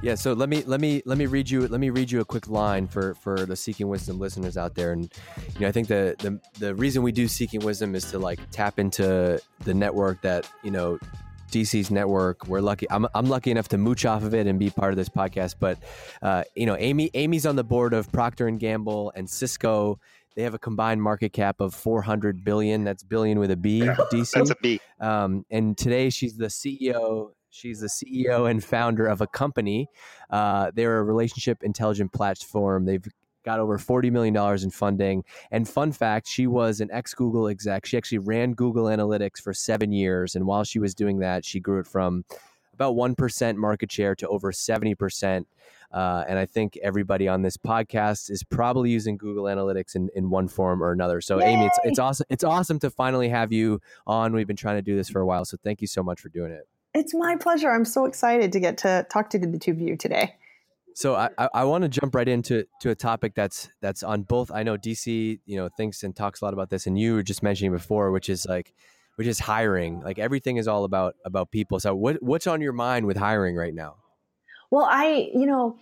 Yeah, so let me let me let me read you let me read you a quick line for for the seeking wisdom listeners out there, and you know I think the the the reason we do seeking wisdom is to like tap into the network that you know DC's network. We're lucky. I'm, I'm lucky enough to mooch off of it and be part of this podcast. But uh, you know, Amy Amy's on the board of Procter and Gamble and Cisco. They have a combined market cap of 400 billion. That's billion with a B. DC. That's a B. Um, and today she's the CEO. She's the CEO and founder of Accompany. Uh, they're a relationship intelligent platform. They've got over $40 million in funding. And fun fact, she was an ex Google exec. She actually ran Google Analytics for seven years. And while she was doing that, she grew it from about 1% market share to over 70%. Uh, and I think everybody on this podcast is probably using Google Analytics in, in one form or another. So, Yay! Amy, it's, it's awesome. It's awesome to finally have you on. We've been trying to do this for a while. So, thank you so much for doing it. It's my pleasure. I'm so excited to get to talk to the two of you today. So I, I, I want to jump right into to a topic that's that's on both. I know DC, you know, thinks and talks a lot about this, and you were just mentioning before, which is like, which is hiring. Like everything is all about about people. So what what's on your mind with hiring right now? Well, I you know,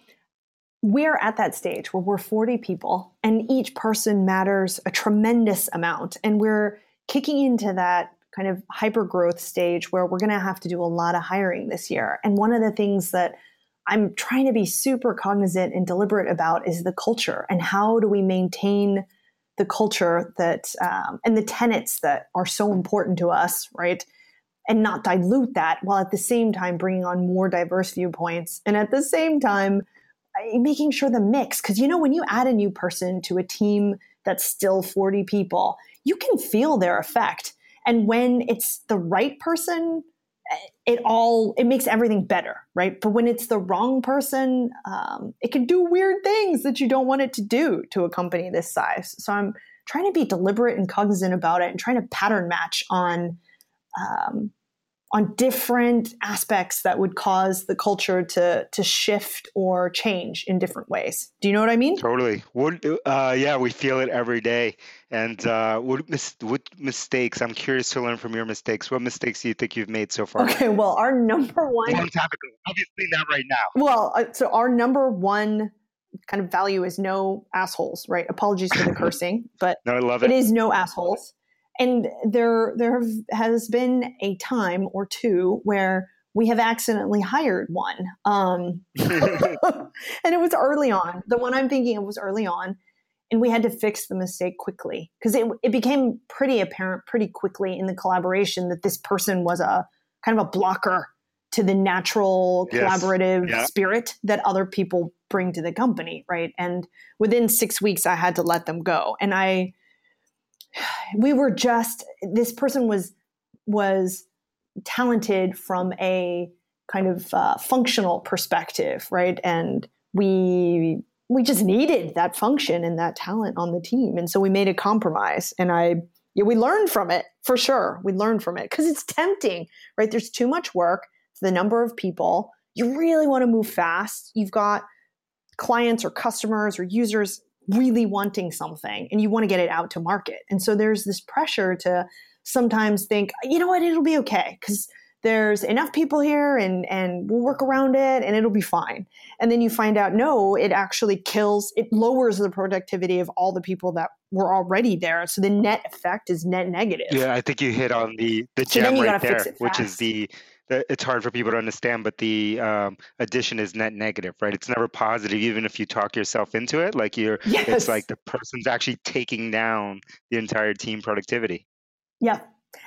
we're at that stage where we're 40 people, and each person matters a tremendous amount, and we're kicking into that kind of hyper growth stage where we're going to have to do a lot of hiring this year. And one of the things that I'm trying to be super cognizant and deliberate about is the culture and how do we maintain the culture that um, and the tenets that are so important to us, right? And not dilute that while at the same time bringing on more diverse viewpoints and at the same time making sure the mix because you know when you add a new person to a team that's still 40 people you can feel their effect and when it's the right person it all it makes everything better right? But when it's the wrong person um, it can do weird things that you don't want it to do to a company this size. So i'm trying to be deliberate and cognizant about it and trying to pattern match on um, on different aspects that would cause the culture to to shift or change in different ways. Do you know what I mean? Totally. What? Uh, yeah, we feel it every day. And uh, what, mis- what mistakes? I'm curious to learn from your mistakes. What mistakes do you think you've made so far? Okay. Well, our number one. Long time ago. Obviously not right now. Well, uh, so our number one kind of value is no assholes, right? Apologies for the cursing, but no, I love it. It is no assholes and there there has been a time or two where we have accidentally hired one um, and it was early on the one i'm thinking of was early on and we had to fix the mistake quickly because it, it became pretty apparent pretty quickly in the collaboration that this person was a kind of a blocker to the natural yes. collaborative yeah. spirit that other people bring to the company right and within six weeks i had to let them go and i we were just this person was was talented from a kind of uh, functional perspective, right? And we we just needed that function and that talent on the team, and so we made a compromise. And I yeah, we learned from it for sure. We learned from it because it's tempting, right? There's too much work for the number of people. You really want to move fast. You've got clients or customers or users really wanting something and you want to get it out to market. And so there's this pressure to sometimes think, you know what, it'll be okay because there's enough people here and and we'll work around it and it'll be fine. And then you find out no, it actually kills, it lowers the productivity of all the people that were already there. So the net effect is net negative. Yeah, I think you hit on the the so gem right there, which is the it's hard for people to understand, but the um, addition is net negative, right? It's never positive, even if you talk yourself into it. Like you're, yes. it's like the person's actually taking down the entire team productivity. Yeah,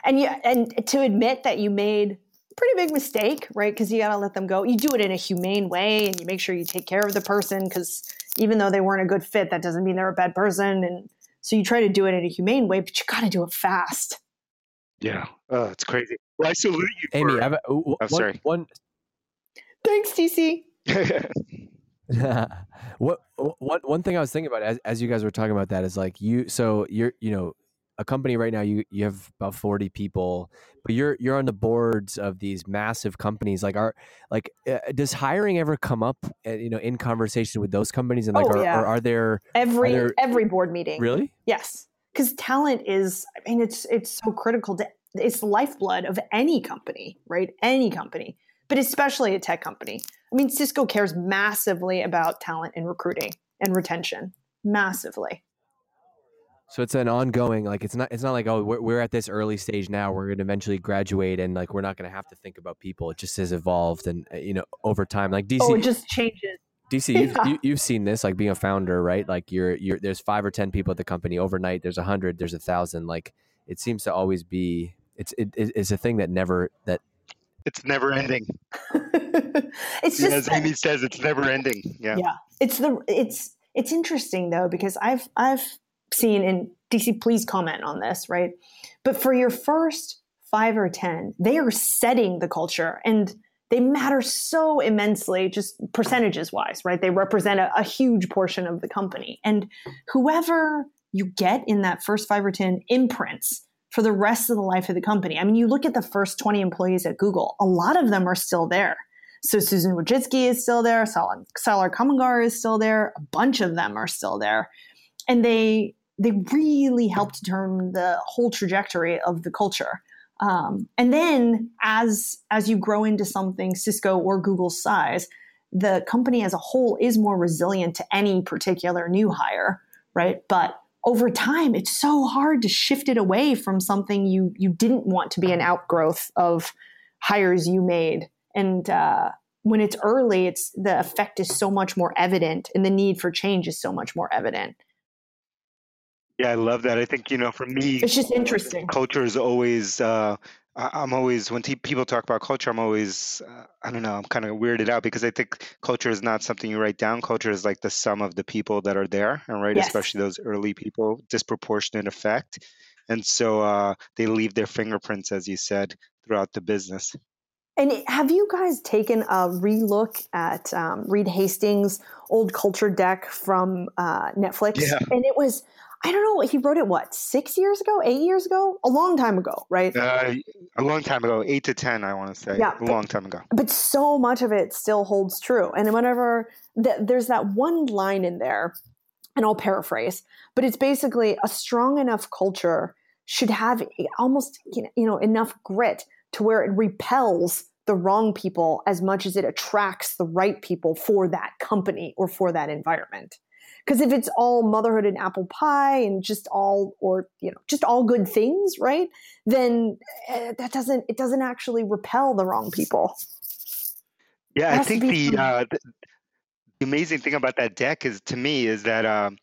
and yeah, and to admit that you made a pretty big mistake, right? Because you got to let them go. You do it in a humane way, and you make sure you take care of the person. Because even though they weren't a good fit, that doesn't mean they're a bad person. And so you try to do it in a humane way, but you got to do it fast. Yeah, oh, it's crazy. Well, I salute you, Amy. For, I've, uh, oh, one, sorry. One. Thanks, TC. what one one thing I was thinking about as as you guys were talking about that is like you so you're you know a company right now you you have about 40 people but you're you're on the boards of these massive companies like are like uh, does hiring ever come up uh, you know in conversation with those companies and like oh, are, yeah. are, are, there every are there, every board meeting really yes because talent is i mean it's it's so critical to it's the lifeblood of any company right any company but especially a tech company I mean, Cisco cares massively about talent and recruiting and retention, massively. So it's an ongoing, like it's not, it's not like oh we're, we're at this early stage now. We're going to eventually graduate, and like we're not going to have to think about people. It just has evolved, and uh, you know over time, like DC, oh, it just changes. DC, you've, yeah. you, have seen this, like being a founder, right? Like you're, you're, there's five or 10 people at the company overnight. There's a hundred, there's a thousand. Like it seems to always be, it's, it, it's a thing that never, that it's never ending. it's just, as Amy says, it's never ending. Yeah. Yeah. It's the, it's, it's interesting though, because I've, I've seen in DC, please comment on this, right? But for your first five or 10, they are setting the culture and, they matter so immensely, just percentages wise, right? They represent a, a, huge portion of the company. And whoever you get in that first five or 10 imprints for the rest of the life of the company. I mean, you look at the first 20 employees at Google, a lot of them are still there. So Susan Wojcicki is still there, Salar, Salar Kamangar is still there, a bunch of them are still there. And they they really help determine the whole trajectory of the culture. Um, and then as as you grow into something Cisco or Google size, the company as a whole is more resilient to any particular new hire, right? But over time, it's so hard to shift it away from something you you didn't want to be an outgrowth of hires you made. And uh, when it's early, it's the effect is so much more evident, and the need for change is so much more evident. Yeah, I love that. I think you know, for me, it's just interesting. Culture is always. Uh, I'm always when people talk about culture, I'm always uh, I don't know. I'm kind of weirded out because I think culture is not something you write down. Culture is like the sum of the people that are there, and right, yes. especially those early people, disproportionate effect, and so uh, they leave their fingerprints, as you said, throughout the business. And have you guys taken a relook at um, Reed Hastings' old culture deck from uh, Netflix? Yeah. And it was I don't know. He wrote it what six years ago, eight years ago, a long time ago, right? Uh, a long time ago, eight to ten, I want to say. Yeah, a but, long time ago. But so much of it still holds true. And whenever th- there's that one line in there, and I'll paraphrase, but it's basically a strong enough culture should have almost you know enough grit to where it repels the wrong people as much as it attracts the right people for that company or for that environment. Because if it's all motherhood and apple pie and just all, or you know, just all good things, right? Then uh, that doesn't it doesn't actually repel the wrong people. Yeah, I think the, uh, the, the amazing thing about that deck is to me is that um,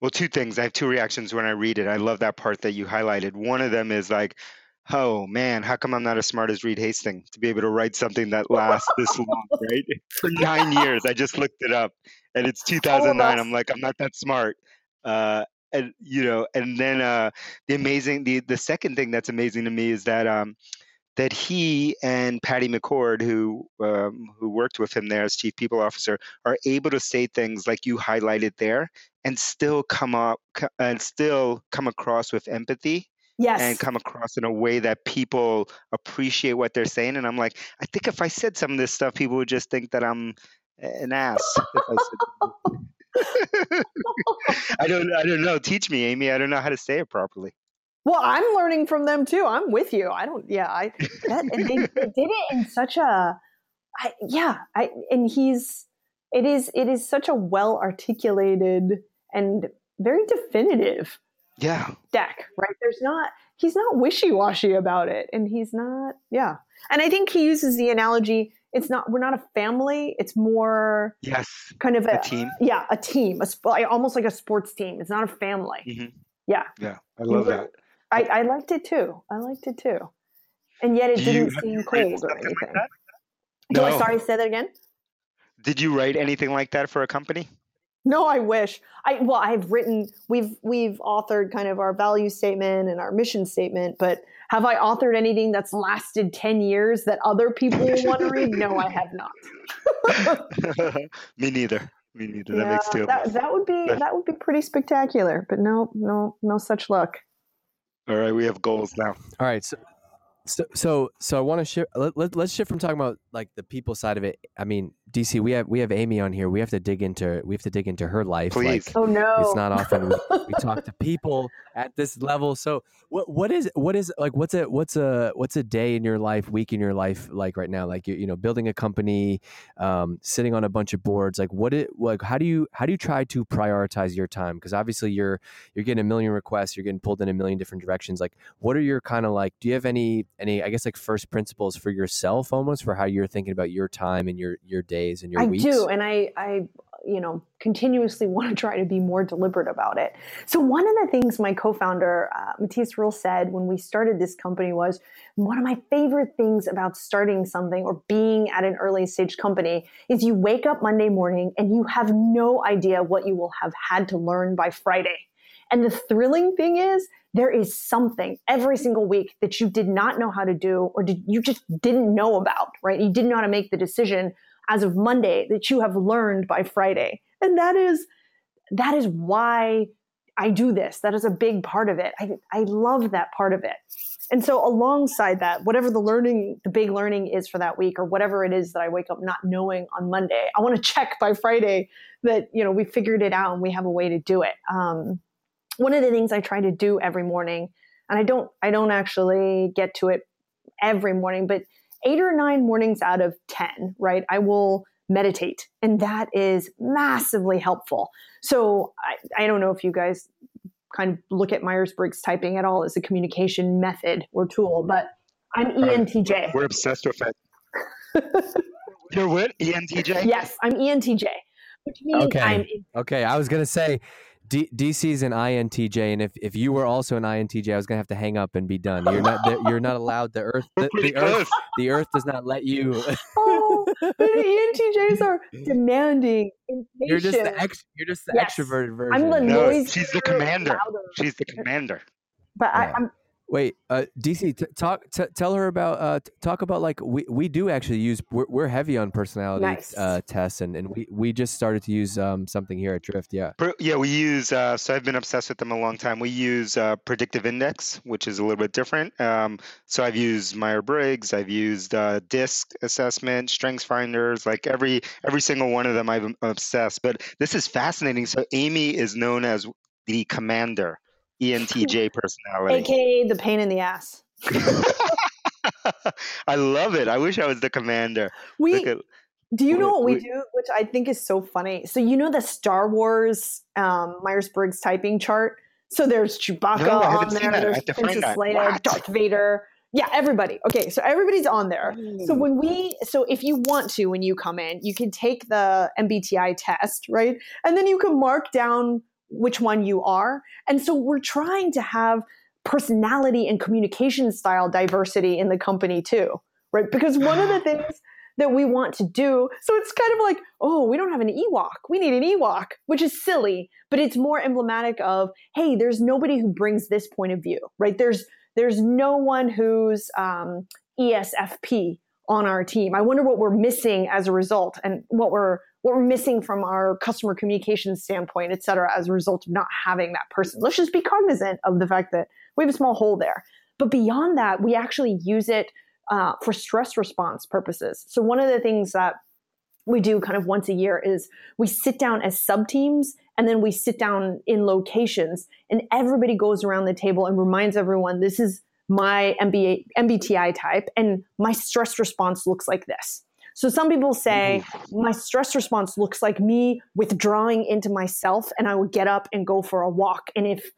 well, two things. I have two reactions when I read it. I love that part that you highlighted. One of them is like, oh man, how come I'm not as smart as Reed Hastings to be able to write something that lasts this long, right? For nine years, I just looked it up, and it's 2009. I'm like, I'm not that smart. Uh, and you know, and then uh, the amazing, the the second thing that's amazing to me is that um, that he and Patty McCord, who um, who worked with him there as chief people officer, are able to say things like you highlighted there, and still come up and still come across with empathy yes. and come across in a way that people appreciate what they're saying. And I'm like, I think if I said some of this stuff, people would just think that I'm an ass. I don't, I don't know. Teach me, Amy. I don't know how to say it properly. Well, I'm learning from them too. I'm with you. I don't. Yeah, I. That, and they, they did it in such a. I, yeah, I and he's. It is. It is such a well articulated and very definitive yeah. deck right? There's not he's not wishy-washy about it and he's not yeah. And i think he uses the analogy it's not we're not a family it's more yes. kind of a, a team. yeah a team a, almost like a sports team it's not a family. Mm-hmm. yeah. Yeah i love that. I, I liked it too i liked it too. And yet it Do didn't seem cold or anything. like no. I, sorry say that again? Did you write anything like that for a company no, I wish. I well, I've written. We've we've authored kind of our value statement and our mission statement, but have I authored anything that's lasted ten years that other people want to read? No, I have not. Me neither. Me neither. Yeah, that makes two. That, that would be that would be pretty spectacular, but no, no, no such luck. All right, we have goals now. All right, so so so, so I want to shift. Let, let, let's shift from talking about like the people side of it, I mean, DC, we have we have Amy on here. We have to dig into we have to dig into her life. Please. Like, oh no, it's not often we, we, talk to people at this level. So what what is what is like what's a what's a what's a day in your life, week in your life like right now? Like you you know building a company, um, sitting on a bunch of boards. Like what it like how do you how do you try to prioritize your time? Because obviously you're you're getting a million requests, you're getting pulled in a million different directions. Like what are your kind of like? Do you have any any I guess like first principles for yourself almost for how you're thinking about your time and your your days and your I weeks? do, and I I you know continuously want to try to be more deliberate about it. So one of the things my co-founder uh, Matthias Ruhl said when we started this company was one of my favorite things about starting something or being at an early stage company is you wake up Monday morning and you have no idea what you will have had to learn by Friday. And the thrilling thing is there is something every single week that you did not know how to do or did, you just didn't know about, right? You didn't know how to make the decision as of Monday that you have learned by Friday. And that is that is why I do this. That is a big part of it. I, I love that part of it. And so alongside that, whatever the learning, the big learning is for that week or whatever it is that I wake up not knowing on Monday, I want to check by Friday that, you know, we figured it out and we have a way to do it. Um, one of the things I try to do every morning, and I don't I don't actually get to it every morning, but eight or nine mornings out of 10, right? I will meditate, and that is massively helpful. So I, I don't know if you guys kind of look at Myers Briggs typing at all as a communication method or tool, but I'm ENTJ. We're obsessed with it. You're what? ENTJ? Yes, I'm ENTJ, which means okay. I'm. Okay, I was going to say D- DC's an INTJ, and if, if you were also an INTJ, I was gonna have to hang up and be done. You're not you're not allowed. The Earth the, the Earth the Earth does not let you. oh, the ENTJs are demanding. Impatient. You're just the ex, You're just the yes. extroverted version. I'm the no, noise. She's the commander. Louder. She's the commander. But yeah. I, I'm Wait, uh, DC, t- talk, t- tell her about, uh, t- talk about like we, we do actually use, we're, we're heavy on personality nice. uh, tests, and, and we, we just started to use um, something here at Drift. Yeah. Yeah, we use, uh, so I've been obsessed with them a long time. We use uh, Predictive Index, which is a little bit different. Um, so I've used Myers Briggs, I've used uh, DISC assessment, Strengths Finders, like every every single one of them I'm obsessed. But this is fascinating. So Amy is known as the commander ENTJ personality. AKA the pain in the ass. I love it. I wish I was the commander. We at, do you know what we, we, do, which I think is so funny? So you know the Star Wars um, Myers Briggs typing chart. So there's Chewbacca no, on there. There's Princess Leia, Darth Vader. Yeah, everybody. Okay, so everybody's on there. Mm. So when we, so if you want to, when you come in, you can take the MBTI test, right? And then you can mark down which one you are. And so we're trying to have personality and communication style diversity in the company too, right? Because one of the things that we want to do, so it's kind of like, oh, we don't have an Ewok. We need an Ewok, which is silly, but it's more emblematic of, hey, there's nobody who brings this point of view, right? There's there's no one who's um, ESFP on our team. I wonder what we're missing as a result and what we're what we're missing from our customer communication standpoint, et cetera, as a result of not having that person. Let's just be cognizant of the fact that we have a small hole there. But beyond that, we actually use it uh, for stress response purposes. So one of the things that we do kind of once a year is we sit down as sub teams and then we sit down in locations and everybody goes around the table and reminds everyone this is my MBA, MBTI type and my stress response looks like this. So some people say mm-hmm. my stress response looks like me withdrawing into myself and I would get up and go for a walk. And if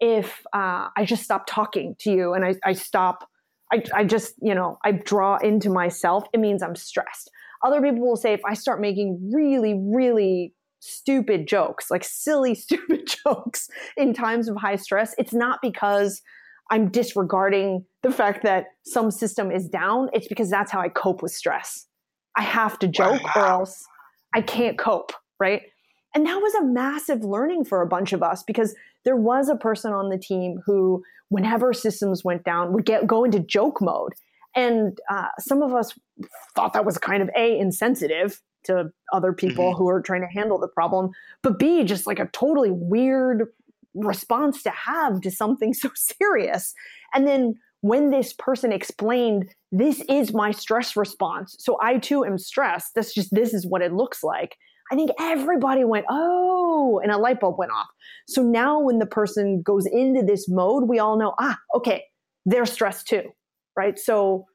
if uh, I just stop talking to you and I, I stop, I, I just, you know, I draw into myself, it means I'm stressed. Other people will say if I start making really, really stupid jokes, like silly, stupid jokes in times of high stress, it's not because I'm disregarding the fact that some system is down. It's because that's how I cope with stress. I have to joke wow. or else I can't cope, right? And that was a massive learning for a bunch of us because there was a person on the team who, whenever systems went down, would get go into joke mode. And uh, some of us thought that was kind of a insensitive to other people mm-hmm. who are trying to handle the problem, but b just like a totally weird response to have to something so serious. And then when this person explained, this is my stress response. So I too am stressed. That's just, this is what it looks like. I think everybody went, oh, and a light bulb went off. So now when the person goes into this mode, we all know, ah, okay, they're stressed too, right? So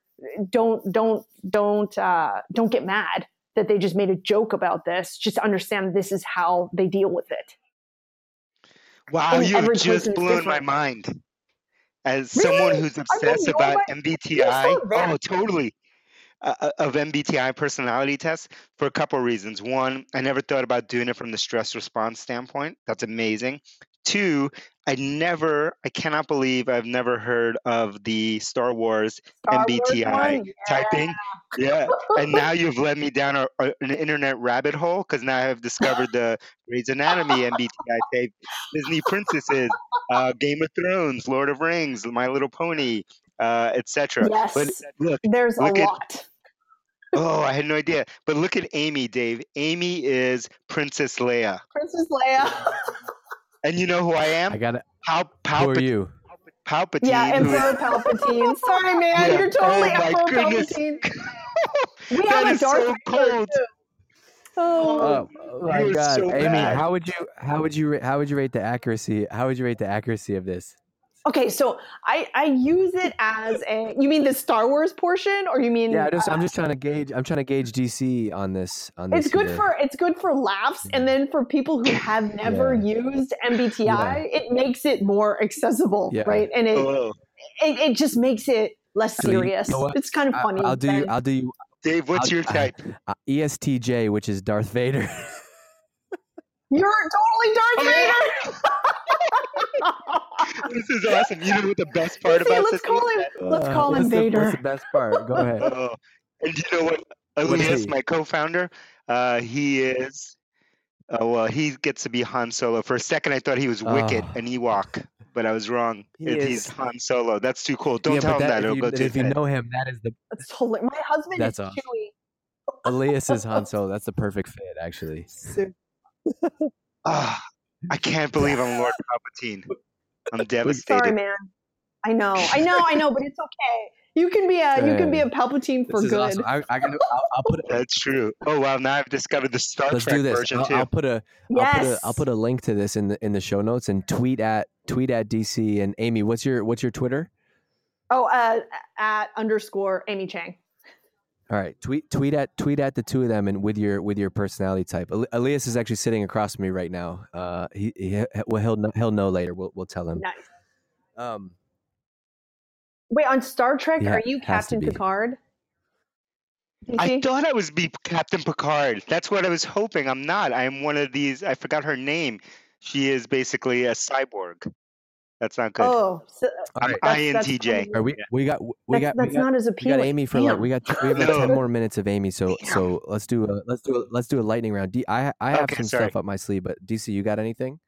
don't, don't, don't, uh, don't get mad that they just made a joke about this. Just understand this is how they deal with it. Wow, you've just blown my mind. As really? someone who's obsessed about my, MBTI, oh, totally uh, of MBTI personality tests for a couple of reasons. One, I never thought about doing it from the stress response standpoint. That's amazing. Two, I never, I cannot believe I've never heard of the Star Wars Star MBTI Wars yeah. typing. Yeah. and now you've led me down a, a, an internet rabbit hole because now I have discovered the Grey's Anatomy MBTI tape, Disney princesses, uh, Game of Thrones, Lord of Rings, My Little Pony, uh, etc. Yes. But look, there's look a at, lot. Oh, I had no idea. But look at Amy, Dave. Amy is Princess Leia. Princess Leia. and you know who I am? I got it. Pal- Pal- who are you? Palpatine. Yeah, Emperor Palpatine. Sorry, man. Yeah. You're totally oh, Emperor Palpatine. we have a dark so cold. Oh, oh, oh, my god, so Amy, how would you how would you how would you rate the accuracy? How would you rate the accuracy of this? Okay, so I I use it as a. You mean the Star Wars portion, or you mean? Yeah, just, uh, I'm just trying to gauge. I'm trying to gauge DC on this. On this. It's good here. for it's good for laughs, and then for people who have never yeah. used MBTI, yeah. it makes it more accessible, yeah. right? And it, oh. it, it just makes it less serious. You know it's kind of funny. I, will do you. I'll do you. Dave, what's I'll, your type? Uh, ESTJ, which is Darth Vader. You're totally Darth Vader. this is awesome. You know what the best part See, about let's this call is? him. Let's uh, call him Vader. The, what's the best part? Go ahead. Uh, and you know what? Elias, my co-founder, uh, he is. Uh, well, he gets to be Han Solo. For a second, I thought he was Wicket, oh. an Ewok, but I was wrong. He he's Han Solo. That's too cool. Don't yeah, tell him that. that. It'll you, go too If you know him, that is the. That's totally. My husband that's is awesome. Chewie. Elias is Han Solo. That's the perfect fit, actually. Ah, I can't believe I'm Lord Palpatine. I'm devastated. Sorry, man. I know, I know, I know, but it's okay. You can be a you can be a Palpatine for good. Awesome. I, I can, I'll, I'll, put it. That's true. Oh wow! Now I've discovered the Star Let's Trek do this. version I'll, too. I'll put a yes. I'll put a I'll put a link to this in the in the show notes and tweet at tweet at DC and Amy. What's your what's your Twitter? Oh, uh, at underscore Amy Chang. All right, tweet tweet at tweet at the two of them and with your with your personality type. Elias is actually sitting across from me right now. Uh, he, he well he'll know, he'll know later. We'll we'll tell him. Nice. Um. Wait, on Star Trek, yeah, are you Captain Picard? I thought I was be Captain Picard. That's what I was hoping. I'm not. I'm one of these. I forgot her name. She is basically a cyborg. That's not good. Oh, so, I'm INTJ. Are we we got we got that's we got, not as appealing. We got Amy for like we got we have like ten more minutes of Amy. So so let's do a let's do a let's do a lightning round. D, I I have okay, some sorry. stuff up my sleeve, but DC, you got anything?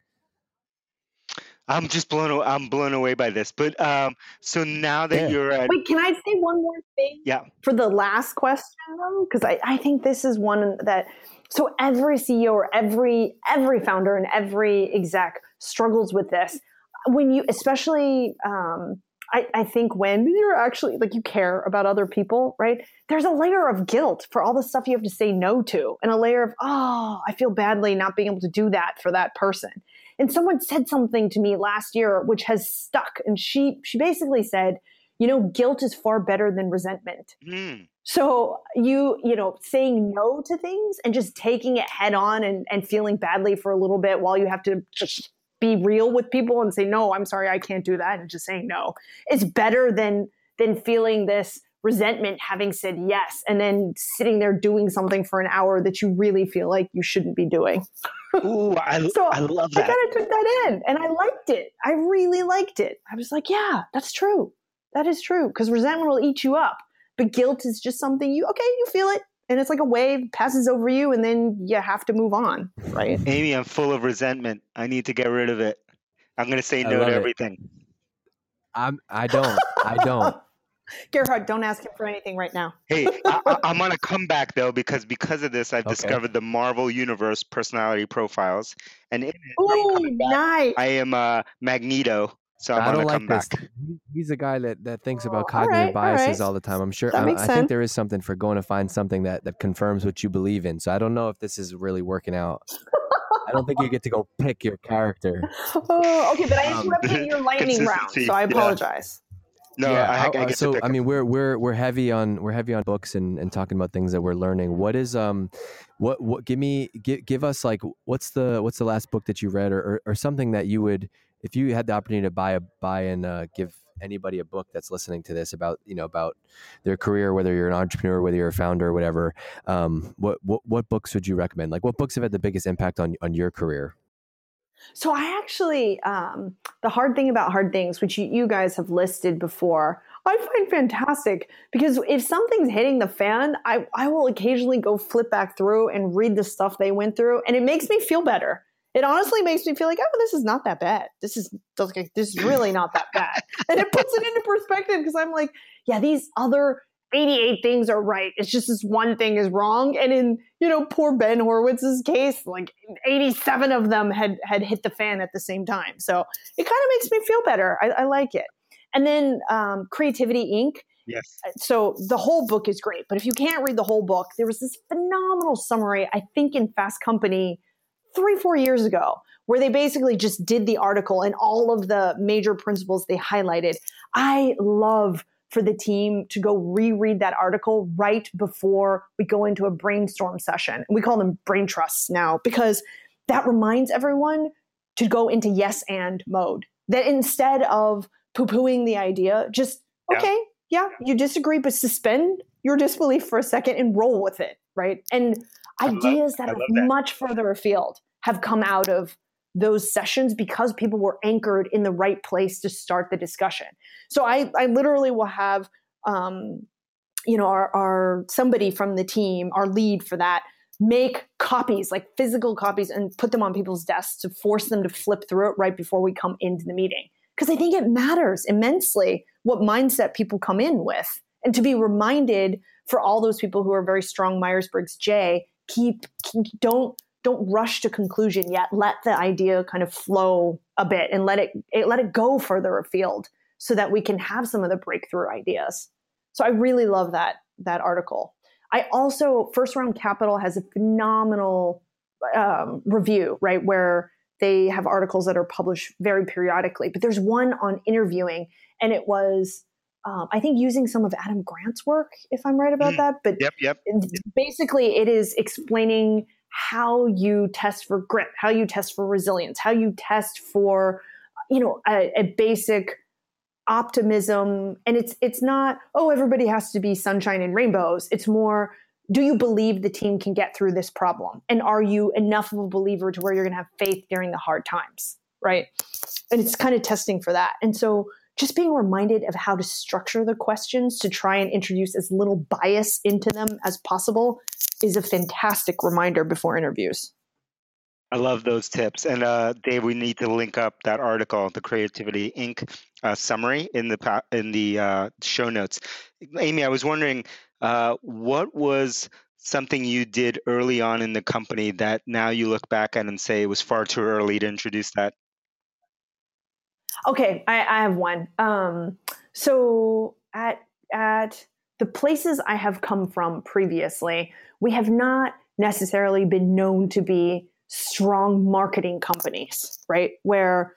I'm just blown. Away, I'm blown away by this. But um, so now that yeah. you're at, wait, can I say one more thing? Yeah. For the last question, though, because I I think this is one that so every CEO or every every founder and every exec struggles with this when you, especially, um, I, I, think when you're actually like you care about other people, right? There's a layer of guilt for all the stuff you have to say no to, and a layer of, oh, I feel badly not being able to do that for that person. And someone said something to me last year which has stuck. And she she basically said, you know, guilt is far better than resentment. Mm. So you, you know, saying no to things and just taking it head on and, and feeling badly for a little bit while you have to just be real with people and say no i'm sorry i can't do that and just saying no it's better than than feeling this resentment having said yes and then sitting there doing something for an hour that you really feel like you shouldn't be doing Ooh, I, so I love that. I kind of took that in and I liked it. I really liked it. I was like, yeah, that's true. That is true. Because resentment will eat you up. But guilt is just something you, okay, you feel it and it's like a wave passes over you and then you have to move on right? Amy i'm full of resentment. I need to get rid of it. I'm going to say no to everything. I'm i don't. I don't. Gerhardt, don't ask him for anything right now. hey, I, am on a comeback though because because of this, I've okay. discovered the Marvel Universe personality profiles, and in it, Ooh, nice. I am uh, Magneto, So I'm I do not like this. Back. He's a guy that, that thinks about oh, cognitive all right, biases all, right. all, the time. I'm sure. I, I think there is something for going to find something that, that confirms what you believe in. So I don't know if this is really working out. I don't think you get to go pick your character. oh, okay, but I interrupted um, your lightning round, so I apologize. No, yeah, I, I, I so I mean, we're we're we're heavy on we're heavy on books and, and talking about things that we're learning. What is um, what what give me give give us like what's the what's the last book that you read or or, or something that you would if you had the opportunity to buy a buy and uh, give anybody a book that's listening to this about you know about their career, whether you're an entrepreneur, whether you're a founder, whatever, um, what, what what books would you recommend? Like, what books have had the biggest impact on on your career? So I actually, um, the hard thing about hard things, which you, you guys have listed before, I find fantastic because if something's hitting the fan, I, I will occasionally go flip back through and read the stuff they went through, and it makes me feel better it honestly makes me feel like, oh, this is not that bad. This is this is really not that bad, and it puts it into perspective because I'm like, yeah, these other 88 things are right. It's just this one thing is wrong. And in you know poor Ben Horowitz's case, like 87 of them had had hit the fan at the same time. So it kind of makes me feel better. I, I like it. And then um, Creativity Inc. Yes. Uh, so the whole book is great, but if you can't read the whole book, there was this phenomenal summary. I think in Fast Company three, four years ago, where they basically just did the article and all of the major principles they highlighted. I love for the team to go reread that article right before we go into a brainstorm session. We call them brain trusts now because that reminds everyone to go into yes and mode. That instead of poo pooing the idea, just, okay, yeah, you disagree, but suspend your disbelief for a second and roll with it, right? And ideas love, that are much further afield have come out of those sessions because people were anchored in the right place to start the discussion. So I, I literally will have, um, you know, our, our somebody from the team, our lead for that, make copies, like physical copies, and put them on people's desks to force them to flip through it right before we come into the meeting. Because I think it matters immensely what mindset people come in with, and to be reminded for all those people who are very strong Myers Briggs J, keep, keep don't don't rush to conclusion yet. Let the idea kind of flow a bit and let it, it let it go further afield so that we can have some of the breakthrough ideas. So I really love that that article. I also First Round Capital has a phenomenal um, review, right, where they have articles that are published very periodically. But there's one on interviewing, and it was um, I think using some of Adam Grant's work, if I'm right about mm. that. But yep, yep. basically, it is explaining how you test for grit, how you test for resilience, how you test for, you know, a, a basic optimism. And it's it's not, oh, everybody has to be sunshine and rainbows. It's more, do you believe the team can get through this problem? And are you enough of a believer to where you're gonna have faith during the hard times? Right. And it's kind of testing for that. And so just being reminded of how to structure the questions to try and introduce as little bias into them as possible is a fantastic reminder before interviews. I love those tips. And uh, Dave, we need to link up that article, the Creativity Inc. Uh, summary in the in the uh, show notes. Amy, I was wondering, uh, what was something you did early on in the company that now you look back at and say it was far too early to introduce that? Okay, I, I have one. Um, so at at the places I have come from previously, we have not necessarily been known to be strong marketing companies, right? Where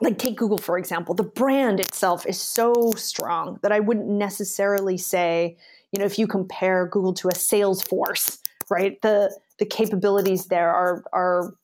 like take Google for example, the brand itself is so strong that I wouldn't necessarily say, you know, if you compare Google to a Salesforce, right? The the capabilities there are are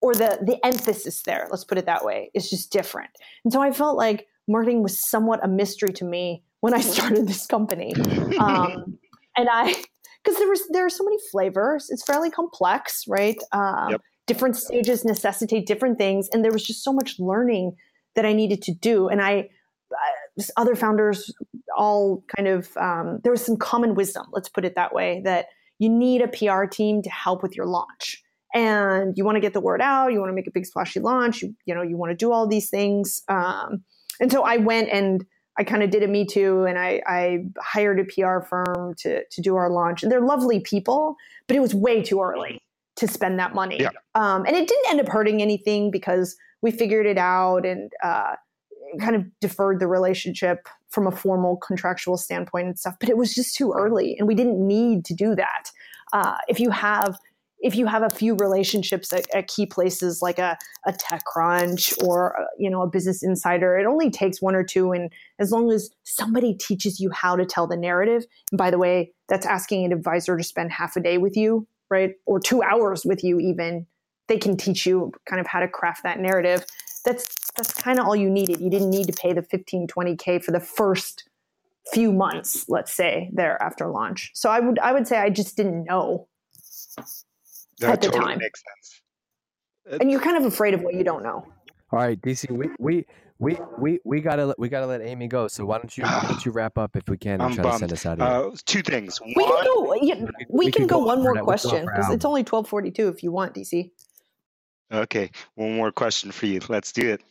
or the the emphasis there, let's put it that way, is just different. And so I felt like marketing was somewhat a mystery to me when I started this company. Um, and I because there was there are so many flavors. It's fairly complex, right? Um, yep. Different stages necessitate different things, and there was just so much learning that I needed to do. And I, uh, other founders, all kind of um, there was some common wisdom. Let's put it that way. That you need a PR team to help with your launch, and you want to get the word out. You want to make a big splashy launch. You you know you want to do all these things. Um, and so I went and I kind of did a Me Too and I, I, hired a PR firm to, to do our launch. And they're lovely people, but it was way too early to spend that money. Yeah. Um, and it didn't end up hurting anything because we figured it out. And uh, kind of deferred the relationship from a formal contractual standpoint and stuff. But it was just too early, and we didn't need to do that. Uh, if you have if you have a few relationships at, at key places like a, a TechCrunch or uh, you know a Business Insider, it only takes one or two, and as long as somebody teaches you how to tell the narrative. And by the way, that's asking an advisor to spend half a day with you, right, or two hours with you, even. They can teach you kind of how to craft that narrative. That's that's kind of all you needed. You didn't need to pay the 15, 20k for the first few months, let's say, there after launch. So I would I would say I just didn't know that at the totally time. Makes sense. And you're kind of afraid of what you don't know. All right, DC, we we we we we gotta we gotta let Amy go. So why don't you why don't you wrap up if we can and I'm try bummed. to send us out of here? Uh, two things. One, we can go. Yeah, we, we, can, can, go, go one more question because it's only twelve forty two. If you want, DC. Okay, one more question for you. Let's do it.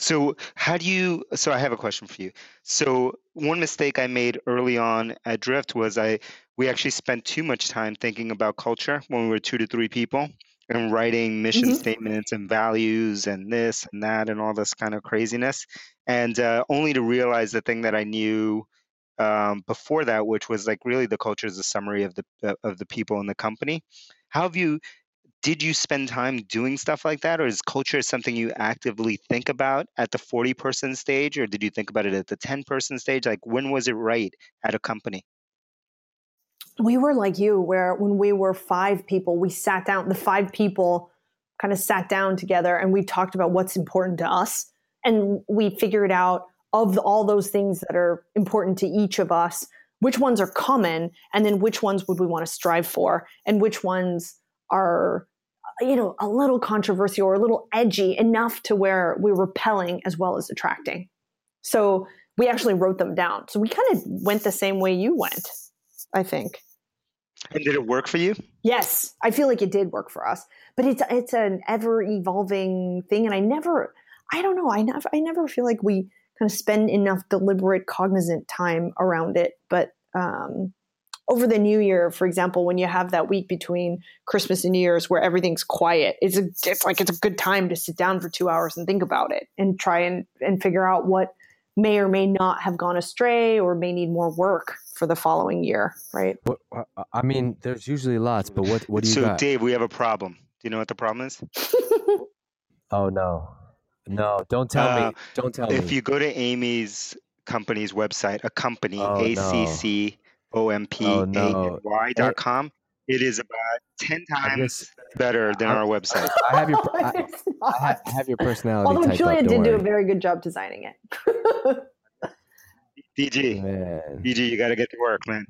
So, how do you? So, I have a question for you. So, one mistake I made early on at Drift was I we actually spent too much time thinking about culture when we were two to three people and writing mission mm-hmm. statements and values and this and that and all this kind of craziness, and uh, only to realize the thing that I knew um, before that, which was like really the culture is a summary of the of the people in the company. How have you did you spend time doing stuff like that or is culture something you actively think about at the 40 person stage or did you think about it at the 10 person stage? Like when was it right at a company? We were like you where when we were five people we sat down the five people kind of sat down together and we talked about what's important to us and we figured out of all those things that are important to each of us which ones are common and then which ones would we want to strive for and which ones are you know a little controversial or a little edgy enough to where we're repelling as well as attracting. So we actually wrote them down. So we kind of went the same way you went i think. And did it work for you? Yes. I feel like it did work for us. But it's it's an ever evolving thing and i never i don't know i never i never feel like we kind of spend enough deliberate cognizant time around it. But um over the new year, for example, when you have that week between Christmas and New Year's where everything's quiet, it's a, it's like it's a good time to sit down for two hours and think about it and try and, and figure out what may or may not have gone astray or may need more work for the following year, right? What, I mean, there's usually lots, but what what do you so, got? Dave, we have a problem. Do you know what the problem is? oh no, no! Don't tell uh, me. Don't tell if me. If you go to Amy's company's website, Accompany, oh, A C C O M P A N Y dot com. It is about ten times better than our website. I have your I, I, have your personality. Although Julia did worry. do a very good job designing it. DG, man. DG, you got to get to work, man.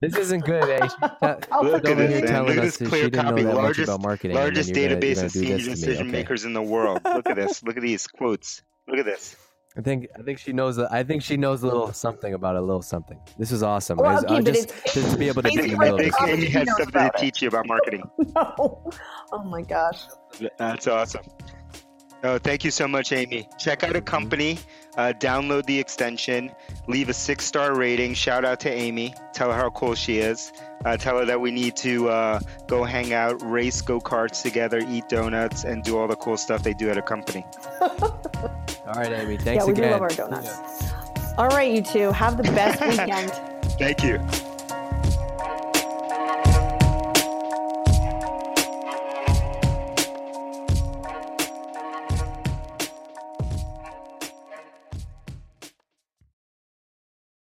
This isn't good. Eh? Look at this, man. Look at this clear copy. Largest, largest database of senior decision okay. makers in the world. Look at this. Look at these quotes. Look at this. I think I think she knows. I think she knows a little something about a little something. This is awesome. Well, okay, uh, just, just, to be able to be in the middle of this. Amy has something to teach you about marketing. no. Oh my gosh. That's awesome. Oh, thank you so much, Amy. Check out Accompany, uh, download the extension, leave a six star rating. Shout out to Amy. Tell her how cool she is. Uh, tell her that we need to uh, go hang out, race go karts together, eat donuts, and do all the cool stuff they do at Accompany. all right, Amy. Thanks yeah, we again. do love our donuts. Yeah. All right, you two. Have the best weekend. Thank you.